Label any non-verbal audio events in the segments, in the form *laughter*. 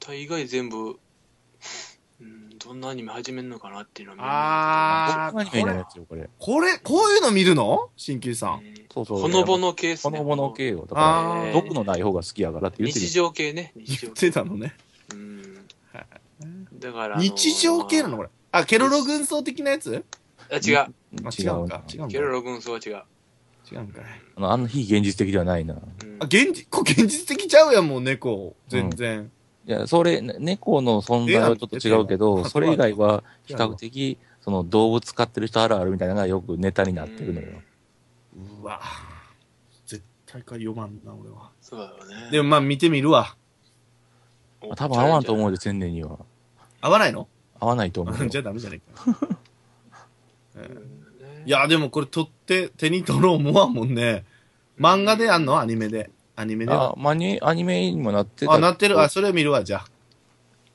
大概全部、うん、どんなアニメ始めるのかなっていうのは見るんあー、アニメになるやつよ、これ。これ、こういうの見るの？新旧さん。そうそう。ほのぼの系っすね。ほのぼの系よ。だから、毒のない方が好きやからって言ってる日。常系ね。日言っ常系。てたのね。うん。だから、あのー日常系なのこれ。あ、ケロロ軍曹的なやつ？あ、違う。あ違うな。違うんケロだ。ロ軍曹は違う。違うんかい。あの、あんな非現実的ではないな。うんあ、現実、こ現実的ちゃうやん、もう猫。全然。いや、それ、ね猫の存在はちょっと違うけえど、あそれ以外は比較的、その動物飼ってる人あるあるみたいなのがよくネタになってるのよ。うわ絶対か読まんな、俺は。そうだろうね。でもまあ見てみるわ。お多分合わんと思う。うで、千年には。合わないの？合わないと思うよ。*laughs* じゃあダメじゃねえか。*laughs* いや、でもこれ取って手に取ろう思わんもんね。漫画であんの？アニメで。アニメでは？あ、マニアニメにもなってた。あ、なってる。あ、それ見るわ、じゃあ。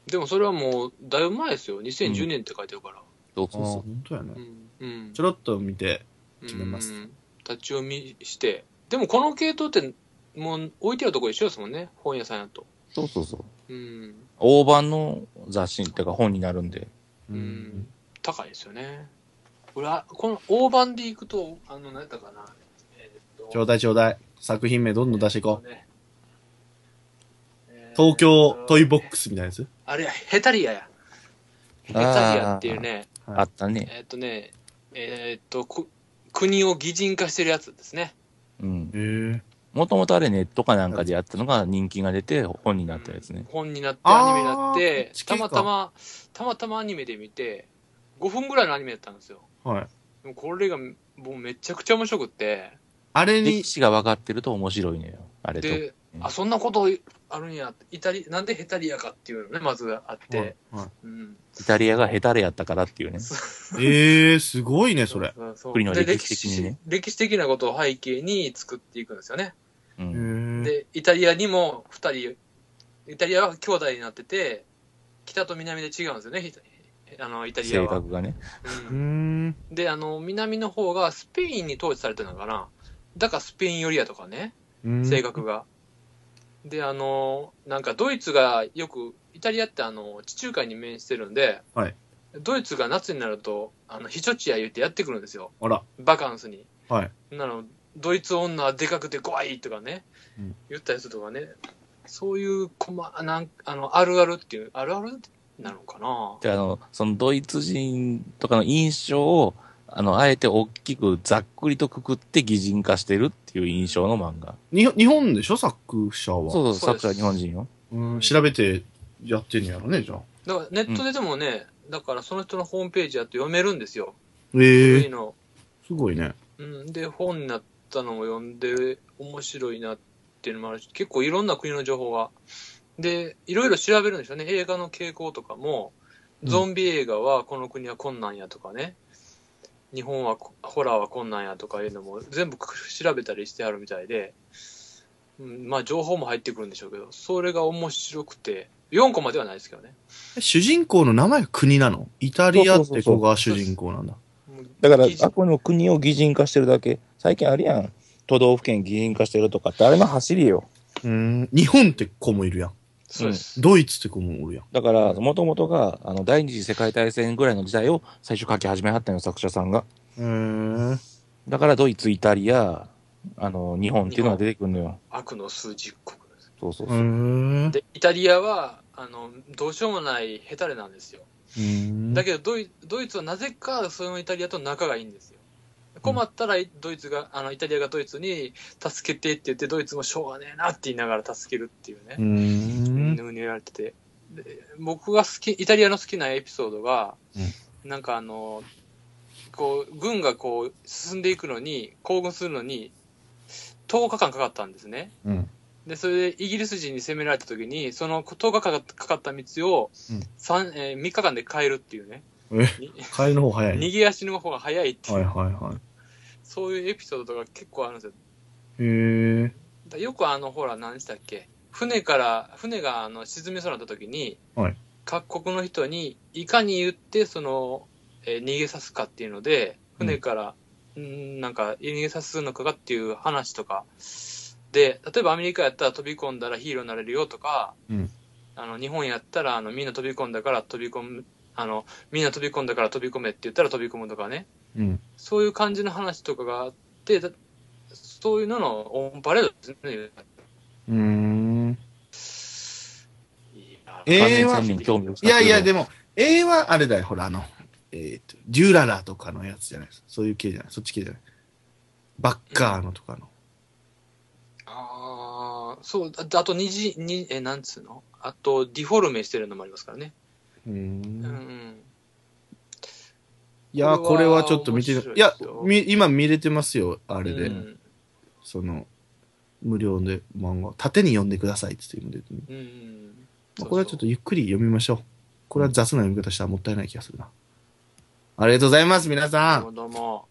でもそれはもう、だいぶ前ですよ。2010年って書いてるから。そうそうそあ本当やねう。ん。うんちょろっと見て。決めますうん立ち読みして。でもこの系統って、もう置いてあるとこ一緒ですもんね。本屋さんやと。う。そうそうそう。うん。大判の雑誌っていうか本になるんで。うん。高いですよね。これは、この大判で行くと、あの、何やったかな。えーっとちょうだいちょうだい。作品名どんどん出していこう。東京トイボックスみたいなやつ？あれや、ヘタリアや。ヘタリアっていうね、はいあったね。えーっとね、えーっと、く国を擬人化してるやつですね。うん。へえ。もともとあれネットかなんかでやったのが人気が出て本になったやつね。本になって、アニメになっあてー、たまたま、たまたまアニメで見て、5分ぐらいのアニメだったんですよ。はい。でもこれがもうめちゃくちゃ面白くって、あれに歴、史が分かってると面白いのよ。あれと。で、あ、そんなことあるんや、イタリ、なんでヘタリアかっていうのね、まずあって、はいはいうん。イタリアがヘタレやったからっていうね。ええ、すごいね、それ。*laughs* 国ので歴史的にね歴史的なことを背景に作っていくんですよね。うへん。え。で、イタリアにも二人、イタリアは兄弟になってて、北と南で違うんですよね、ひあの、イタリアは。性格がね。うーうんん。で、あの、南の方がスペインに統治されてるのかな。だからスペイン寄りやとかね、うん性格が。で、あの、なんかドイツがよく、イタリアってあの、地中海に面してるんで、はいドイツが夏になると、あの、避暑地や言ってやってくるんですよ。あら。バカンスに。はい。なの、ドイツ女はでかくて怖いとかね、うん言ったりするとかね、そういうこま、なんあの、あるあるっていう、あるあるなのかなで、あの、そのドイツ人とかの印象を、あの、あえて大きくざっくりとくくって擬人化してるっていう印象の漫画。に日本でしょ？作者は。そうそう、作者は日本人よ。うん。調べてやってんやろね、じゃあ。だからネットででもね、だからその人のホームページやって読めるんですよ。え古いえ、の。すごいね。うん。で、本になったのも読んで面白いなっていうのもあるし、結構いろんな国の情報が。で、いろいろ調べるんですよね。映画の傾向とかも、うんゾンビ映画はこの国はこんなんやとかね。日本はこホラーはこんなんやとかいうのも全部調べたりしてあるみたいで、うん、まあ情報も入ってくるんでしょうけど、それが面白くて、4コマではないですけどね。え主人公の名前が国なの？イタリアって子が主人公なんだ。だから、あこの国を擬人化してるだけ。最近あるやん。都道府県擬人化してるとかって、あれの走りよ。うん。日本って子もいるやん。そうです。ドイツって子もおるやん。だから、もともとが、あの、第二次世界大戦ぐらいの時代を最初書き始めはったのよ、作者さんが。へーだから、ドイツ、イタリア、あの、日本っていうのが出てくるのよ。悪の数十国です。そうそううそう。で、イタリアは、あの、どうしようもないヘタレなんですよ。うんだけどドイ、ドイツはなぜかそのイタリアと仲がいいんですよ。困ったらドイツが、あの、イタリアがドイツに助けてって言って、ドイツもしょうがねえなって言いながら助けるっていうねう。ん。ぬうに言われてて。で僕が好き、イタリアの好きなエピソードが、なんかあの、こう、軍がこう、進んでいくのに、行軍するのに、10日間かかったんですね。うん。で、それでイギリス人に攻められた時に、その10日かかった道をうん三えー3日間で帰るっていうね。帰りの方早い。逃げ足の方が早いっていう、はいはいはそういうエピソードとか結構あるんですよ。い。へよくあの、ほら、何でしたっけ？船から、船があの沈みそうになった時に、はい各国の人にいかに言って、その、えー逃げさすかっていうので、船から、ん、なんか、逃げさすのかがっていう話とか、で、例えばアメリカやったら飛び込んだらヒーローになれるよとか、うんあの、日本やったら、あの、みんな飛び込んだから飛び込む、あの、みんな飛び込んだから飛び込めって言ったら飛び込むとかね。うん。そういう感じの話とかがあって、だそういうののオンパレードですね。うーん。いや A はいやいや、でも。も、A はあれだよ、ほら、あの、えっ、と、デューララとかのやつじゃないですか。そういう系じゃない。そっち系じゃない。バッカーのとかの。ああ、そう、ああと二次、に、え、なんつうの？あと、ディフォルメしてるのもありますからね。うんん。いや、これはちょっと見ていいや今見れてますよ、あれで。うん。その、無料で漫画、縦に読んでくださいって言ってるんで、うん。まあこれはちょっとゆっくり読みましょう。これは雑な読み方したらもったいない気がするな。ありがとうございます、皆さん。どうもどうも。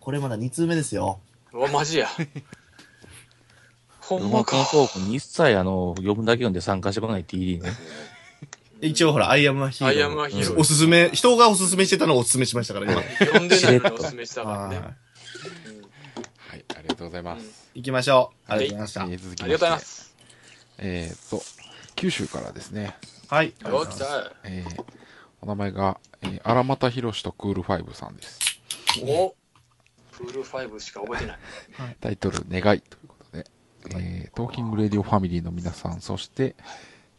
これまだ2通目ですよ。うわ、マジや。*laughs* ほんまか。トークに一切あの、読むだけ読んで参加してこない TD ね。*laughs* 一応ほら、アイアムアヒーロー。I am a hero おすすめ、人がおすすめしてたのをおすすめしましたから、今。読んでないのにおすすめしたから *laughs* はね。はい、ありがとうございます。い。行きましょう。ありがとうございまえー続きありがとうございます。えーっと、九州からですね、した。はい。ありがとうよっございますたえーお名前が、えー荒俣博士とクールファイブさんです。おプール5しか覚えてない。タイトル、願いということで、えートーキングレディオファミリーの皆さん、そして、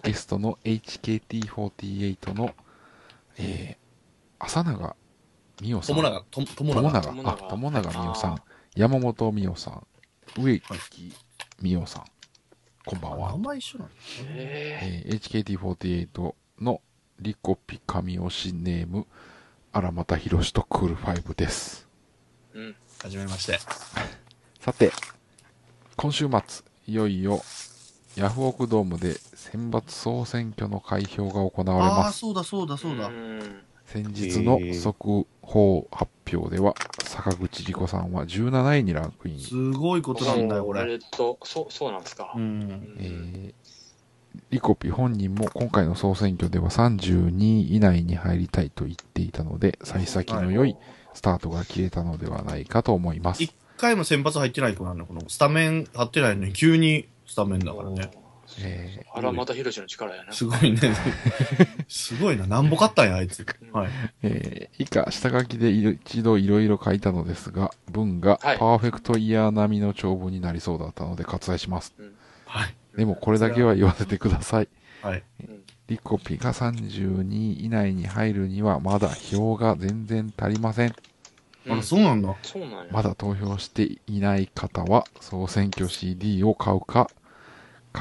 ゲストの HKT48 の、えー、浅永美代さん。友永、と友友永。永、あ、友永美代さん、山本美代さん、植木美代さん、こんばんは名。前一緒なのええー HKT48 のリコピ神推しネーム、荒俣博士とクールファイブです。えうん。はじめまして。*laughs* さて、今週末、いよいよ、ヤフオクドームで選抜総選挙の開票が行われああー、ます。そうだそうだそうだ。ん先日の速報発表では、坂口理子さんは17位にランクイン。すごいことなんだよ、これ。えっと、そう、そうなんですか？う。うんんえーリコピ本人も今回の総選挙では32位以内に入りたいと言っていたので、幸先の良いスタートが切れたのではないかと思います。一回も先発入ってない子なんだ、このスタメン張ってないのに急にスタメンだからね。えあら、またヒロシの力やな。すごいね。すごいな。なんぼ勝ったんや、あいつ。はい。ーえー以下、下書きで一度いろいろ書いたのですが、文がはいパーフェクトイヤー並みの長文になりそうだったので割愛します。はい。でもこれだけは言わせてください。はい。リコピが32位以内に入るにはまだ票が全然足りません。あら、そうなんだ。そうなんや。まだ投票していない方は、総選挙 CD を買うか、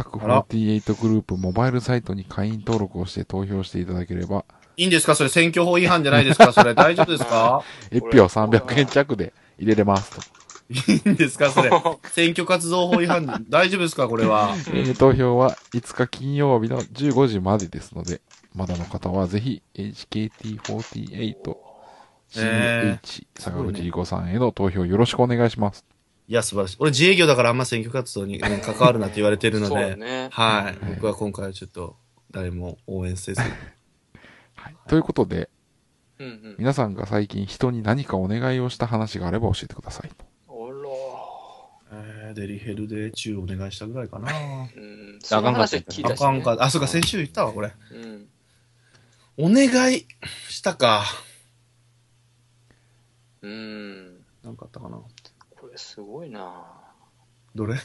各あら。48グループモバイルサイトに会員登録をして投票していただければ、いいんですか？それ選挙法違反じゃないですか？それ。大丈夫ですか？一票300円弱で入れれますと。いいんですか？それ。選挙活動法違反大丈夫ですか？これは。えー投票は5日金曜日の15時までですので、まだの方はぜひ HKT48 え CH 坂口理子さんへの投票よろしくお願いします。いや、素晴らしい。俺自営業だからあんま選挙活動にね関わるなって言われてるので。*laughs* ね。はい。はい僕は今回はちょっと誰も応援せず。はい、ということで、うんうん。皆さんが最近人に何かお願いをした話があれば教えてくださいと。おらえー、デリヘルでチューお願いしたぐらいかな。うん。その話は聞いたし、ね。あかんか。あ、そうか、先週言ったわ、これ。うん。お願いしたか。うん。なんかあったかな。すごいなどれ？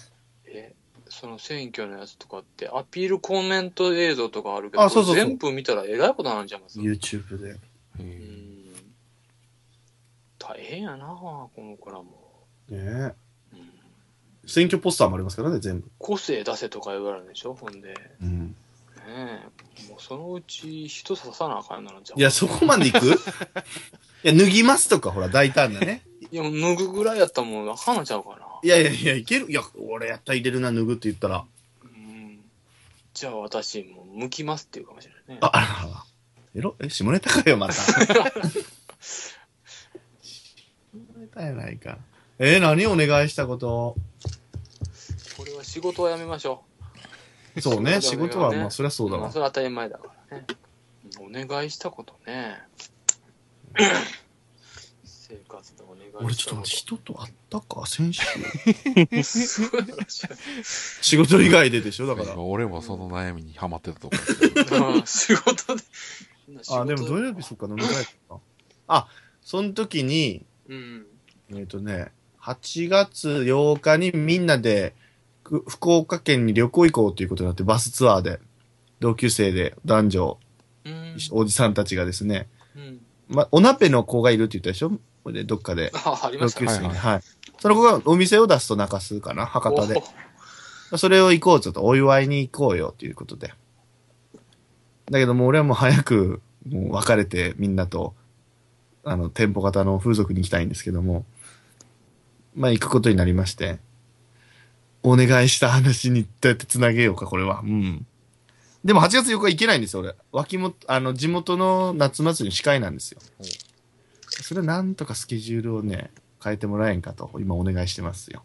え、その選挙のやつとかって、アピールコメント映像とかあるけど、あそうそうそうこれ全部見たらえらいことなんじゃいます ?YouTube で。うん。大変やなこの子らも。ねえ。うん選挙ポスターもありますからね、全部。個性出せとか言われるんでしょ？ほんで。ねうん。え。もうそのうち人刺さなあかんようになるんじゃん。いや、そこまで行く？*laughs* いや、脱ぎますとか、ほら、大胆なね。いや、脱ぐぐらいやったらもうあかんのちゃうかな。いやいやいや、いける。いや、俺やったら入れるな、脱ぐって言ったら。うん。じゃあ私、もう剥きますって言うかもしれないね。あ、あららら。エロえ、下ネタかよ、また。*laughs* 下ネタやないか。えー、何お願いしたこと？これは仕事を辞めましょそうね、仕仕事はねまあ、そりゃう。そうだわまあそ。れは当たり前だからね。お願いしたことね。選 *laughs* 生活俺ちょっと待って、人と会ったか？先週。*laughs* 仕事以外ででしょ？だから。今俺もその悩みにハマってたとこうん *laughs* 仕事で。あ、でも土曜日そっか、飲み会だったな。あ、その時に、うん。えっ、とね、8月8日にみんなで、く福岡県に旅行行こうということになって、バスツアーで、同級生で男女、うん。おじさんたちがですね、うん。ま、お鍋の子がいるって言ったでしょ？これでどっかで。あ、ありましたね。同級生に。はいはい。その子がお店を出すと中洲かな博多でお。それを行こうちょっとお祝いに行こうよということで。だけどもう俺はもう早く、もう別れてみんなと、あの、店舗型の風俗に行きたいんですけども、まあ行くことになりまして、お願いした話にどうやって繋げようか、これは。うん。でも8月4日行けないんですよ、俺。脇本、あの、地元の夏祭りの司会なんですよ。それをなんとかスケジュールをね、変えてもらえんかと、今お願いしてますよ。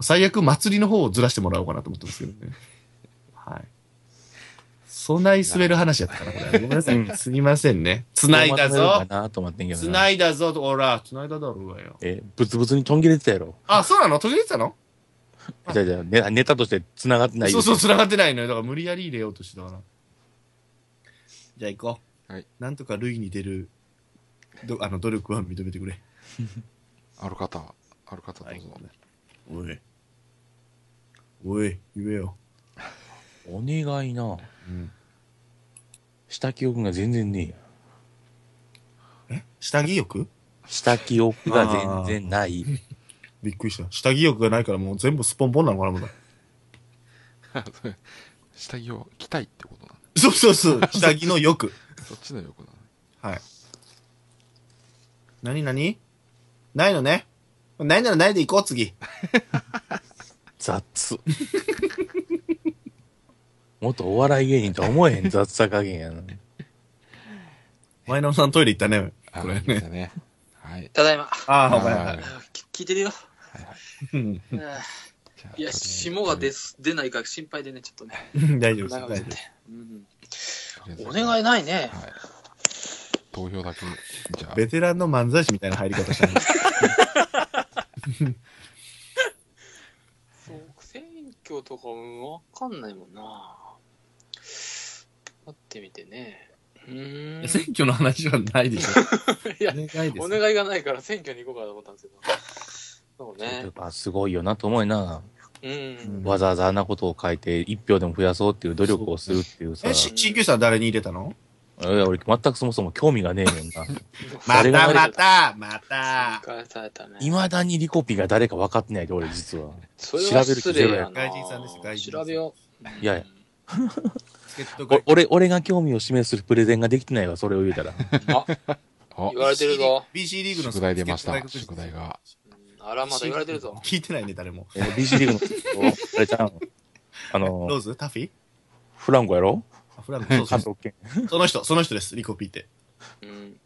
最悪祭りの方をずらしてもらおうかなと思ってますけどね。はい。そない滑る話やったかな、これ。*laughs* ごめんなさい。すみませんね。繋いだぞ。繋いだぞほら、繋いだだろうがよ。え、ブツブツにとん切れてたやろ。あ、そうなの？途切れてたの？じゃあじゃあネネタとして繋がってない。そうそう、繋がってないのよ。だから無理やり入れようとしてたから。じゃあ行こう。はい。なんとか類に出る、ど、あの、努力は認めてくれ。*laughs* ある方、ある方どうぞ。おい。おい、言えよ。お願いな。うん。した記憶が全然ねえや。え？下着欲？した記憶が全然ない。*laughs* びっくりした。下着欲がないからもう全部スポンポンなのかな、もう。*laughs* 下着を着たいってことなんそうそうそう。下着の欲。そっちの欲なの？はい。なになにないのね？ないならないで行こう、次。*laughs* 雑。*laughs* もっとお笑い芸人とは思えへん *laughs* 雑さ加減やな。前野さんトイレ行ったね。あこれね。ね。はい。ただいま。ああ、はいはいはいあき聞いてるよ。はいはい。や、霜が出す出ないから心配でね、ちょっとね。大丈夫です。お願いないね。はい。投票だけ、じゃあ、ベテランの漫才師みたいな入り方したね。*laughs* そう、選挙とかもわかんないもんな。待ってみてね。うーん。選挙の話はないでしょ。*laughs* いやお、願いです。お願いがないから選挙に行こうかと思ったんですけど。そうやねっ。ぱすごいよなと思いな。うん。わざわざあんなことを書いて一票でも増やそうっていう努力をするっていうさ。え、し鍼灸師さん誰に入れたの？いや俺全くそもそも興味がねえねんな。*laughs* またまた、また。返されたね。未だにリコピが誰か分かってないで俺実は。それは失礼やな。外人さんですよ外人さん調べよう。いやいや俺、俺が興味を示するプレゼンができてないわ、それを言うたら。あ、あ言われてるぞ。BC リーグの宿題出ました宿題が。あら、まだ言われてるぞ。聞いてないね、誰も。えー BC リーグの、*laughs* あれちゃん、あロのー、ズ？タフィ？ーフランコやろ？あフランク、そうそうそう。その人、その人です、リコピーって。うん。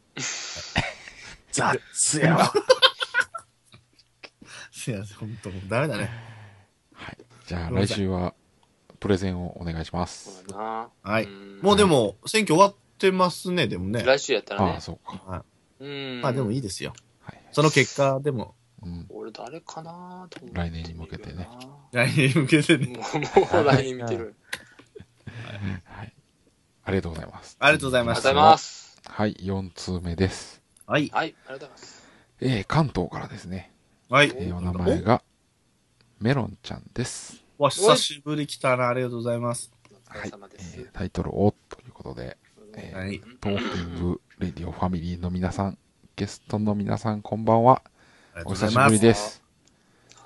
雑やわ。すいません、本当もうダメだね。はい。じゃあ、来週は、プレゼンをお願いします。そうだな。はい。んもうでも、選挙終わってますね、でもね。来週やったらねああ、。そうか。うん。まあでもいいですよ。はい。その結果でも、うん。俺誰かなと思って来年に向けてね来年に向けてね。もう、もう来年見てる。はい。ありがとうございます。ありがとうございます。ありがとうございます。はい、4通目です。はい。はい、ありがとうございます。えー、関東からですね。はい。えー、お名前が、メロンちゃんです。わ、久しぶり来たな。ありがとうございます。お疲れ様です。えータイトルを、ということで、えーはいトーキングレディオファミリーの皆さん、ゲストの皆さん、こんばんは。ありがとうお久しぶり。です。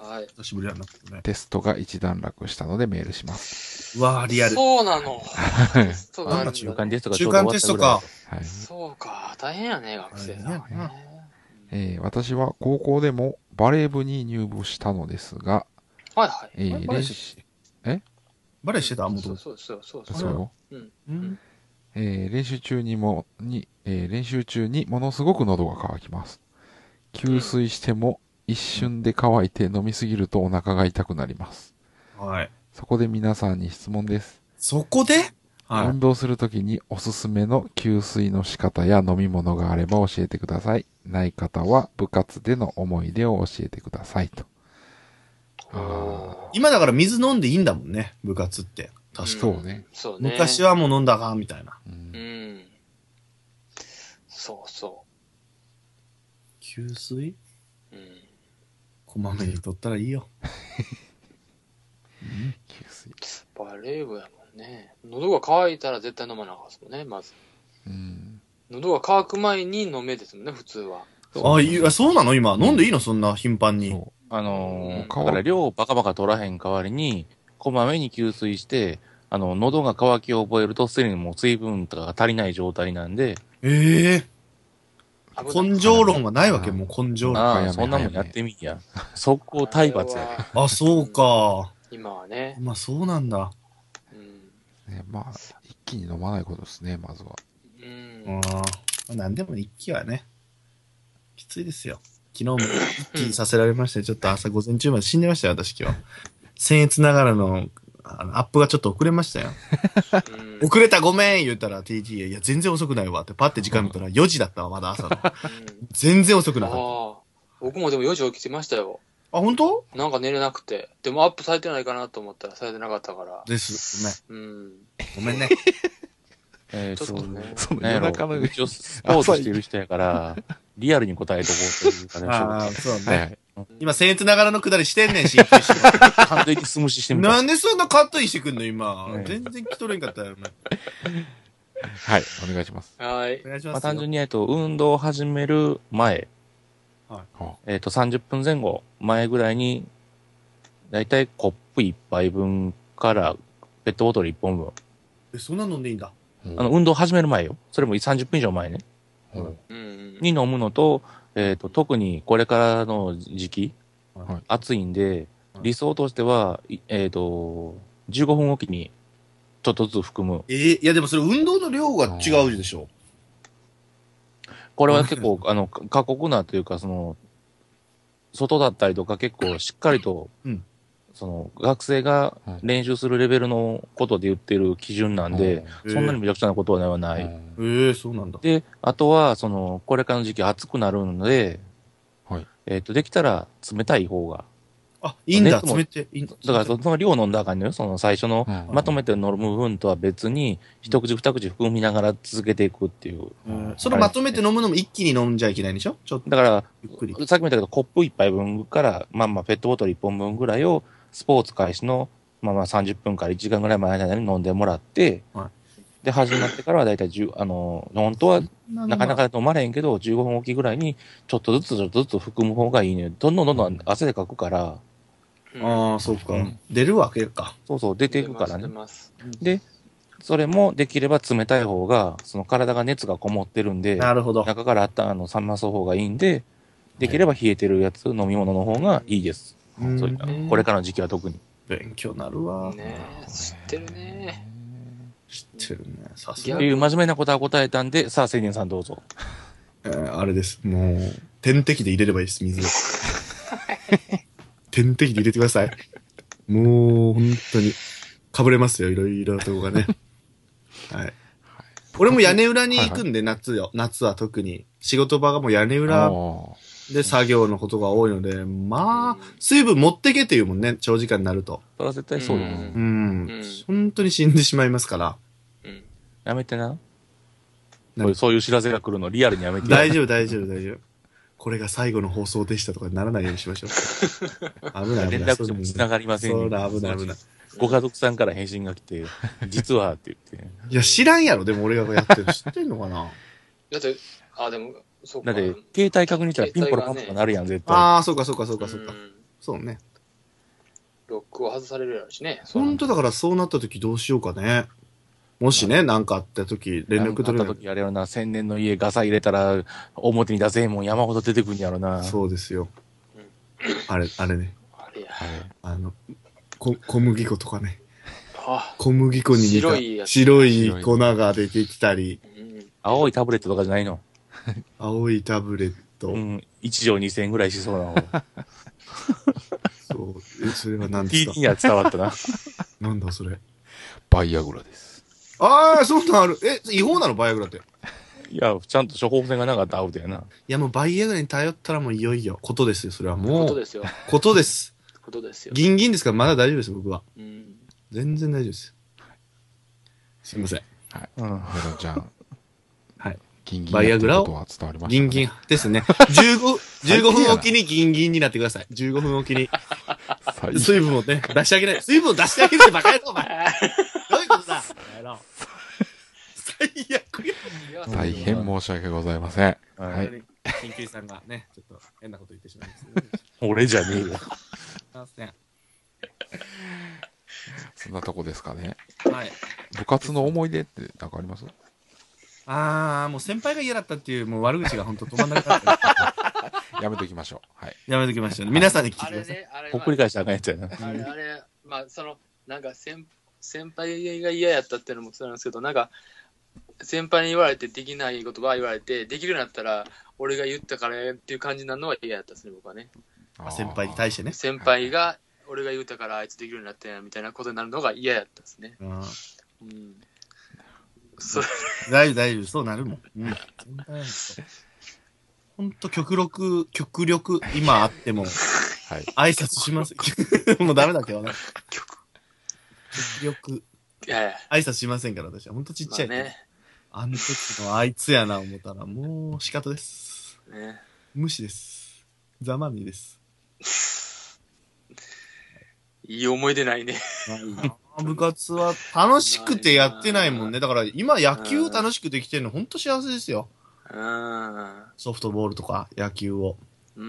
はい。久しぶりだな。ねテストが一段落したのでメールします。うわーリアル。そうなの。そうなんだ中間テストがち中ょうど終わ間テストったぐらいか。はい。そうか。大変やね、学生さんね。えー私は高校でもバレー部に入部したのですが、はいはい。えー練習、バレーしてた？もとそうそうそうそうそう？よ。うん。うん。えー練習中にも、に、えー練習中にものすごく喉が渇きます。給水しても一瞬で乾いて飲みすぎるとお腹が痛くなります。はい。そこで皆さんに質問です。そこで？はい運動するときにおすすめの給水の仕方や飲み物があれば教えてください。ない方は部活での思い出を教えてくださいと。あ今だから水飲んでいいんだもんね、部活って。確か。そうね。そうね。昔はもう飲んだかんみたいな。ううんん。そうそ給水う。うん。こまめに取ったらいいよ。給水。バレー部やもんね。喉が渇いたら絶対飲まなあかんですもんね、まず。うん。喉が渇く前に飲めですもんね、普通は。あ、いや、そうなの？今。飲んでいいの？そんな頻繁に。そあのうんー、だから量をバカバカ取らへん代わりに、こまめに給水して、あの、喉が渇きを覚えると、すでにもう水分とかが足りない状態なんで、ええ根性論はないわけ、もう根性論。ああ、そんなもんやってみいや。速攻体罰やで。あ、そうか。今はね。まあそうなんだ。うん。う。ね、まあ、一気に飲まないことですね、まずは。うん。ああ。なんでも一気はね、きついですよ。昨日も一気させられまして、ちょっと朝午前中まで死んでましたよ、私今日。僭越ながらの、あのアップがちょっと遅れましたよ。うん遅れたごめん言ったら TT が、いや、全然遅くないわって、パッて時間見たら4時だったわ、まだ朝の。うん全然遅くなかっああ。僕もでも4時起きてましたよ。た。あ、本当？なんか寝れなくて。でもアップされてないかなと思ったらされてなかったから。です。うん。ごめん。ごめんね。*laughs* えー、そうちょっとねその夜中の一応スポーツしてる人やから、リアルに答えとこうというかね、*laughs* ああ、そうね。今、僭越ながらのくだりしてんねん、鍼灸師が。*laughs* 完全に素無視してみた。なんでそんなカットインしてくんの、今。ね全然来とれんかったよ、お前 *laughs* はい、お願いします。はいお。願いしま。まあ、単純に、えっと、運動を始める前、はえっと、30分前後前ぐらいに、だいたいコップ1杯分からペットボトル1本分。え、そんな飲んでいいんだ。あの、運動始める前よ。それも30分以上前ね。うん。に飲むのと、えっと、特にこれからの時期、はい暑いんではい、理想としては、いえっと、15分おきに、ちょっとずつ含む。えーいやでもそれ運動の量が違うでしょ。これは結構、あの、か過酷なというか、その、外だったりとか結構しっかりと、うんその、学生が練習するレベルのことで言ってる基準なんで、うんそんなにめちゃくちゃなことはうない。んええー、そうなんだ。で、あとは、その、これからの時期暑くなるので、はいえっ、と、できたら冷たい方が。あ、いいんだ、冷て、いいんだ。だから、その量飲んだらあかんのよ。その最初の、うんまとめて飲む分とは別に、一口二口含みながら続けていくっていう。うんそのまとめて飲むのも一気に飲んじゃいけないんでしょ？ちょっとだから、ゆっくり。さっきも言ったけど、コップ一杯分から、まあまあ、ペットボトル一本分ぐらいを、スポーツ開始の、まあまあ30分から1時間ぐらい前の間に飲んでもらって、はで、始まってからはだいたい10、あの、本当はなかなか飲まれへんけど、15分おきぐらいに、ちょっとずつちょっとずつ含む方がいいね。どんどんどんどん汗でかくから、うんああ、そうかうん。出るわけか。そうそう、出ていくからね。出ますで、それもできれば冷たい方が、その体が熱がこもってるんで、なるほど。中からあった、あの、冷ます方がいいんで、できれば冷えてるやつ、飲み物の方がいいです。うんそういうこれからの時期は特に。勉強なるわ。ねえ知ってるね。知ってるね。さすがと。いう真面目なことは答えたんで、さあ、青年さんどうぞ。えーあれです。もう、点滴で入れればいいです、水を。*laughs* 点滴で入れてください。もう、本当に、かぶれますよ、いろいろなとこがね。はい。俺も屋根裏に行くんで、夏よ。夏は特に。仕事場がもう屋根あ裏ーで作業のことが多いので、まあうん、水分持ってけっていうもんね、長時間になると。それは絶対そうだよ。うんうんうん。本当に死んでしまいますから。うん。やめてな。なそういうそういう知らせが来るの、リアルにやめて。大丈夫、大丈夫、大丈夫。これが最後の放送でしたとかならないようにしましょう。*laughs* 危ない、危連ない。絡しても繋がりませんそうだ、危ない、危ない。ご家族さんから返信が来て、*laughs* 実はって言って。いや、知らんやろ、でも俺がやってるの。知ってんのかな？だって、あ、でも、そうか。だって、携帯確認したらピンポロパンとかなるやん、絶対。ああ、そうか、そうか、そうか、そうかう。んそうね。ロックを外されるやろしね。本当だからそうなった時どうしようかね。もしね、なんかあった時、連絡取れなった時あれやろな、千年の家ガサ入れたら、表に出せんもん山ほど出てくんやろな。そうですよ。あれ、あれね。あれや。はいあの、こ小麦粉とかね。あ、小麦粉に似た白い粉が出てきたり、うん。青いタブレットとかじゃないの？*laughs* 青いタブレット。うん。1錠2000円ぐらいしそうな方。そう。え、それは何ですか？TD には伝わったな。*laughs* なんだそれ？バイアグラです。ああ、そんなんある。え、違法なのバイアグラって？いいや、ちゃんと処方箋がなかったらアウトやな。や、もうバイアグラに頼ったらもういよいよ、ことですよ、それはこもう。とですよ。ことです。ことですよ。ギンギンですか？らまだ大丈夫です、僕は。うん。全然大丈夫です。すいません。うん。メロンちゃん。はい。ギンギンバイアグラをやってることは伝わりました、ギンギンですね。*laughs* 15、15分おきにギンギンになってください。15分おきに。水分をね、出してあげない。水分を出してあげるってバカやろ、お前。*laughs* どういうことだ？最悪や。大変申し訳ございません。ははいい。緊急さんがね、ちょっと変なこと言ってしまいましたね。俺じゃねえよ。すいません。そんなとこですかね。はい。部活の思い出って何かあります？あー、もう先輩が嫌だったっていう、もう悪口が本当止まんなくなって。*laughs* やめときましょう。はい。やめときましょうね。皆さんに聞いてあください。れね、あれほっくり返したらあかんやつやな。あれ、あれ、まあ、その、なんか先、先輩が嫌やったっていうのもそうなんですけど、なんか、先輩に言われてできない言葉言われて、できるようになったら、俺が言ったからっていう感じになるのは嫌やったですね、僕はね。あ先輩に対してね。先輩が、俺が言ったからあいつできるようになったんや、みたいなことになるのが嫌やったですね。うんうん。それ、大丈夫、大丈夫。そうなるもん。うん。ほんと極力、極力、今あっても、はい。挨拶します。*laughs* もうダメだけどね。曲。極力、いやいや、挨拶しませんから、私は。ほんとちっちゃい。まあね。あの時のあいつやな思ったら、もう仕方です。ね。無視です。ざまみです。いい思い出ないね。部活は楽しくてやってないもんね。だから今野球楽しくできてるのほんと幸せですよ。うん。ソフトボールとか野球を。う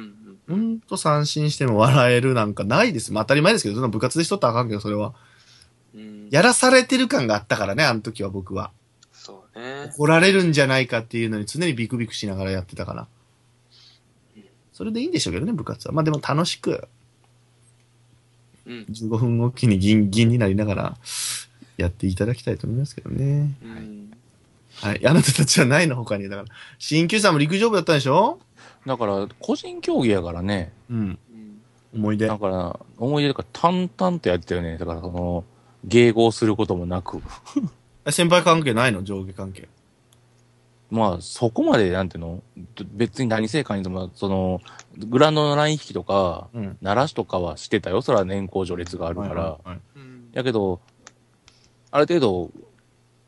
ん。と三振しても笑えるなんかないです。まあ当たり前ですけど、そんな部活でしとったらあかんけど、それは。うん。やらされてる感があったからね、あの時は僕は。そうね。怒られるんじゃないかっていうのに常にビクビクしながらやってたから。それでいいんでしょうけどね、部活は。まあでも楽しく、うん。15分おきにギンギンになりながら、やっていただきたいと思いますけどね。うん。はい。あなたたちはないの他に。だから、新旧さんも陸上部だったんでしょ？だから、個人競技やからね。うん。うん思い出。だから、思い出とか淡々とやってたよね。だから、その、迎合することもなく。*laughs* 先輩関係ないの？上下関係。まあ、そこまで、なんていうの？別に何せいかにとも、その、グラウンドのライン引きとか、うん。鳴らしとかはしてたよ。それは年功序列があるから。はいはいはいうん。やけど、ある程度、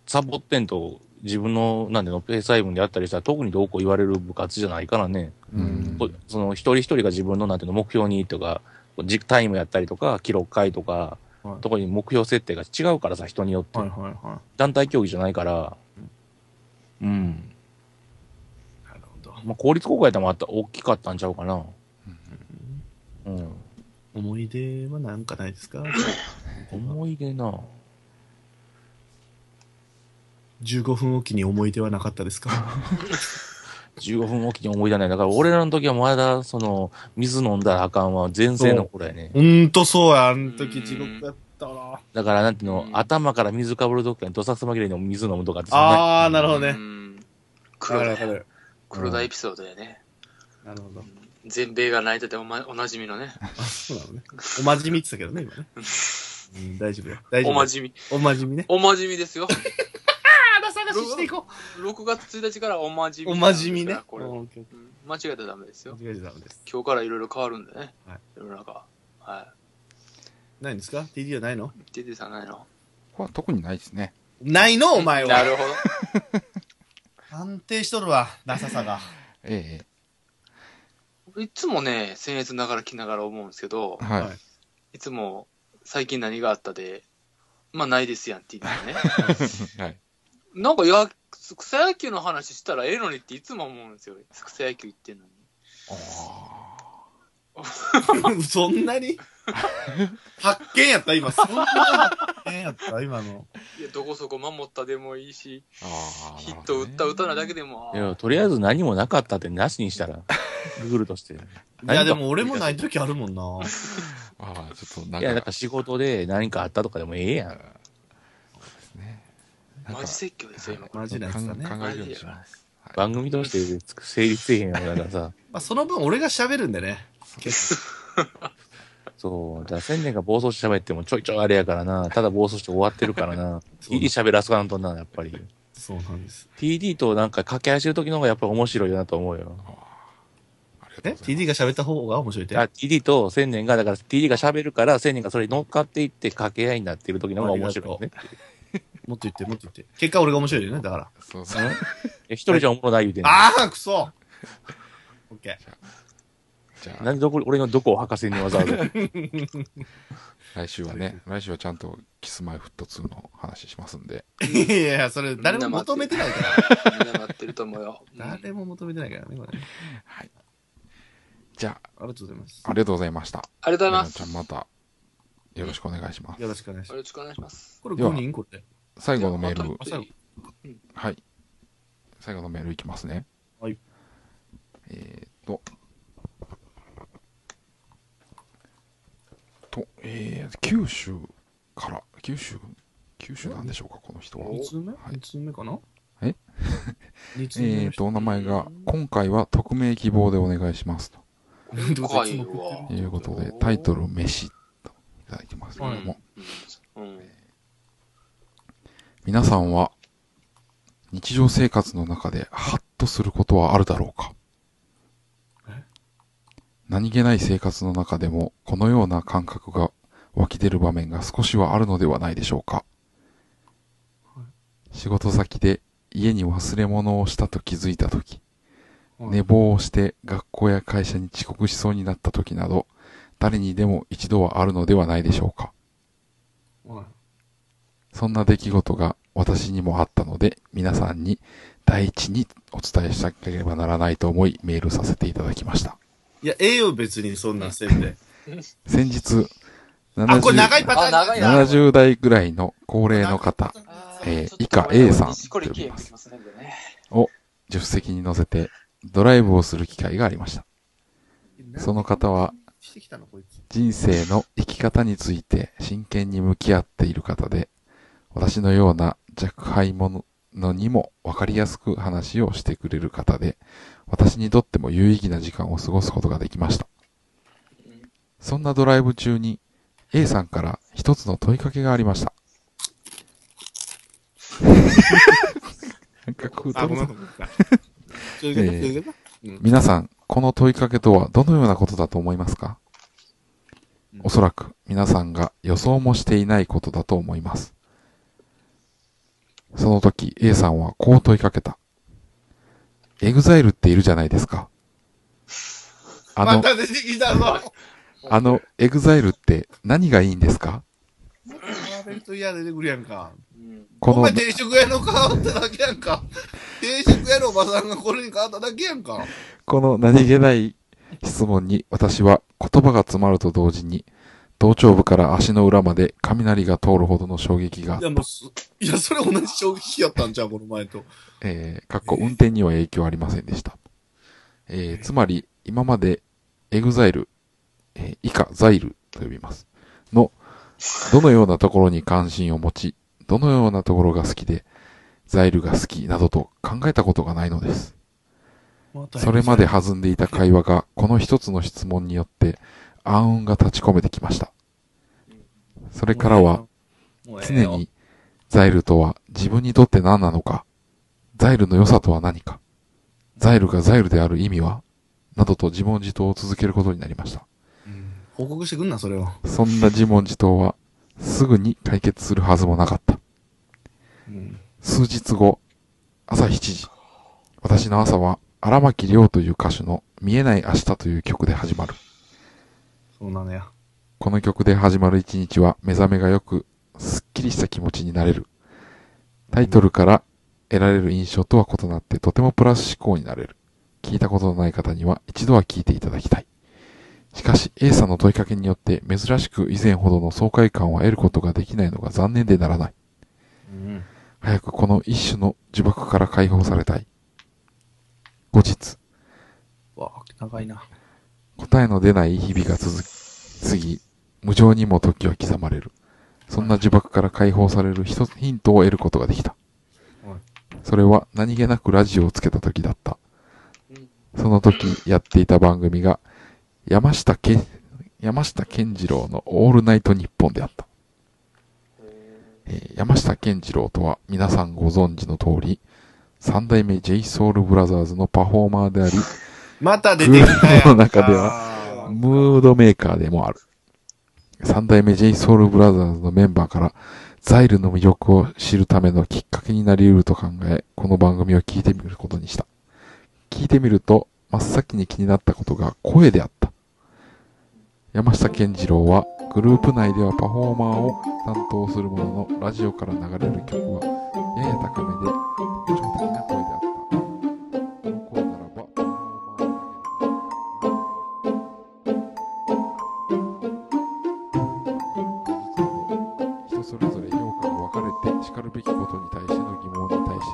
サボってんと、自分の、なんていうの、ペース配分であったりしたら、特にどうこう言われる部活じゃないからね。うんこその、一人一人が自分の、なんていうの、目標にとか、実タイムやったりとか、記録回とか、はいとこに目標設定が違うからさ、人によって。はいはいは団体競技じゃないから、うん。い。なるほど。まあ、公立高校やったらまた大きかったんちゃうかな。うん。思い出はなんかないですか？思い出な。15分おきに思い出はなかったですか？*laughs* 15分おきに思い出ない。だから俺らの時はまだ、その、水飲んだらあかんは前世の頃やね。ほんとそうや、あの時地獄やったな。だからなんていうの、うん頭から水かぶる時にどさつまぎれの水飲むとかってそんなあー、なるほどね。うん。わ黒田かるわかる。黒田エピソードやね。なるほど。全米が泣いててお,、ま、おなじみのね。あ、そうなのね。おまじみって言ってたけどね、今ね。うん、大丈夫よ。大丈夫。おまじみ。おまじみね。おまじみですよ。あら、探ししていこ6月1日からおまじう。み。おまじみね。これ、間違えたらダメですよ。ー間違えちゃダメです。今日からいろいろ変わるんでね。はい世の中。はないんですか ?TD はないの？い。テテさんないの？これは特にないですね。ないの？お前は。なるほど。*laughs* 安定しとるわ、なささが。*laughs* えいつもね、僭越ながら来ながら思うんですけどえ、はい。はいいつも最近何があったで、まあないですやんって言ってね。*laughs* はい。なんかや、草野球の話したらええのにっていつも思うんですよ。草野球行ってんのに。そんなに？発見やった今。そんな発見やった今の。いや、どこそこ守ったでもいいし、ああ。ヒット打った打たないだけで。でも、いや、とりあえず何もなかったってなしにしたら、*laughs* ルールとして。いや、でも俺もない時あるもんな。*laughs* ああ、ちょっとなんか。いや、なんか仕事で何かあったとかでもええやん。ですね。マジ説教ですよ。マジなやつだね。考まえるようにします。はい番組として成立せえへんやからさ。*laughs* あ、その分俺が喋るんでね。結構そう。じゃあ、千年が暴走して喋ってもちょいちょいあれやからな。*laughs* ただ暴走して終わってるからな。いい喋らすかんとな、やっぱり。そうなんです。TD となんか掛け合いしてる時の方がやっぱ面白いなと思うよ。え ?TD が喋った方が面白いって？あ TD と千年が、だから TD が喋るから、千年がそれに乗っかっていって掛け合いになってる時の方が面白いよね。もっと言って、もっと言って。結果俺が面白いよね、だから。そうそう。いや一人じゃおもろない言うてんの。ああ、くそオッケじゃあ、なんでどこ、俺のどこを吐かせんねんわざわざ？*laughs* 来週はね、来週はちゃんとキスマイフット2の話しますんで。ー。いやいや、それ誰も求めてないから。みんな待ってると思うよ。誰も求めてないからね、これね。はい。じゃありがとうございます。あ、ありがとうございました。ありがとうございまちゃんす。また、よろしくお願いします。よろしくお願いします。よろしくお願いします。これでは5人これ。最後のメールはい。最後のメールいきますね。はい。えーっと。と、えー、九州から、九州、九州なんでしょうか、この人は。2通目？はい ?2 通目かな？え ?2 通目の人。*laughs* えーっと、お名前が、今回は匿名希望でお願いします。と深いわいうことで、タイトル、飯、といただいてますけども、うん。皆さんは、日常生活の中でハッとすることはあるだろうか？え何気ない生活の中でも、このような感覚が湧き出る場面が少しはあるのではないでしょうか。仕事先で家に忘れ物をしたと気づいたとき、はい。寝坊をして学校や会社に遅刻しそうになったときなど、誰にでも一度はあるのではないでしょうか。はい。そんな出来事が私にもあったので、皆さんに第一にお伝えしなければならないと思いメールさせていただきました。いや、ええよ、別にそんなんせんで。*laughs* 先日、あ、これ長い70パターンあ長いな70代ぐらいの高齢の方、えー以下 A さんこれ消えますね、これね。助手席に乗せてドライブをする機会がありました。その方はしてきたの、こいつ。人生の生き方について真剣に向き合っている方で、私のような若輩者にも分かりやすく話をしてくれる方で、私にとっても有意義な時間を過ごすことができました。そんなドライブ中に A さんから一つの問いかけがありました。*laughs* なんか皆さん、この問いかけとはどのようなことだと思いますか？うんおそらく皆さんが予想もしていないことだと思います。その時 A さんはこう問いかけた。 EXILE っているじゃないですか。あの、また出てきたぞ。あの EXILE って何がいいんですか？ベルト嫌出てくるやんか。うん。このお前、定食屋の変わっただけやんか。定食屋のおばさんがこれに変わっただけやんか。この何気ない質問に私は言葉が詰まると同時に頭頂部から足の裏まで雷が通るほどの衝撃がいや、もうす、いや、それ同じ衝撃やったんちゃうこの前と。えー、かっこ運転には影響ありませんでした。えー、つまり、今まで、 EXILE、えー、以下、ザイルと呼びます。の、どのようなところに関心を持ち、どのようなところが好きで、ザイルが好きなどと考えたことがないのです。それまで弾んでいた会話が、この一つの質問によって、暗雲が立ち込めてきました。それからは、、常に、ザイルとは自分にとって何なのか、ザイルの良さとは何か、ザイルがザイルである意味は、などと自問自答を続けることになりました。うん報告してくんな、それを。そんな自問自答は、すぐに解決するはずもなかった。うん。数日後、朝7時、私の朝は荒牧亮という歌手の見えない明日という曲で始まる。そうなのや。この曲で始まる一日は目覚めが良く、すっきりした気持ちになれる。タイトルから得られる印象とは異なってとてもプラス思考になれる。聞いたことのない方には一度は聞いていただきたい。しかし A さんの問いかけによって珍しく以前ほどの爽快感を得ることができないのが残念でならない。うん。早くこの一種の呪縛から解放されたい。後日、わあ、長いな。答えの出ない日々が続き、次、無情にも時は刻まれる。そんな呪縛から解放されるヒントを得ることができた。それは何気なくラジオをつけた時だった。その時やっていた番組が、山下け、山下健二郎のオールナイトニッポンであった。えー山下健二郎とは皆さんご存知の通り、三代目 JSOULBROTHERS のパフォーマーであり、また出てきたやん。の中ではムードメーカーでもある。三代目 JSOULBROTHERS のメンバーから、ザイルの魅力を知るためのきっかけになり得ると考え、この番組を聞いてみることにした。聞いてみると、真っ先に気になったことが声であった。山下健二郎は、グループ内ではパフォーマーを担当するものの、ラジオから流れる曲は、やや高めで、特徴的な声で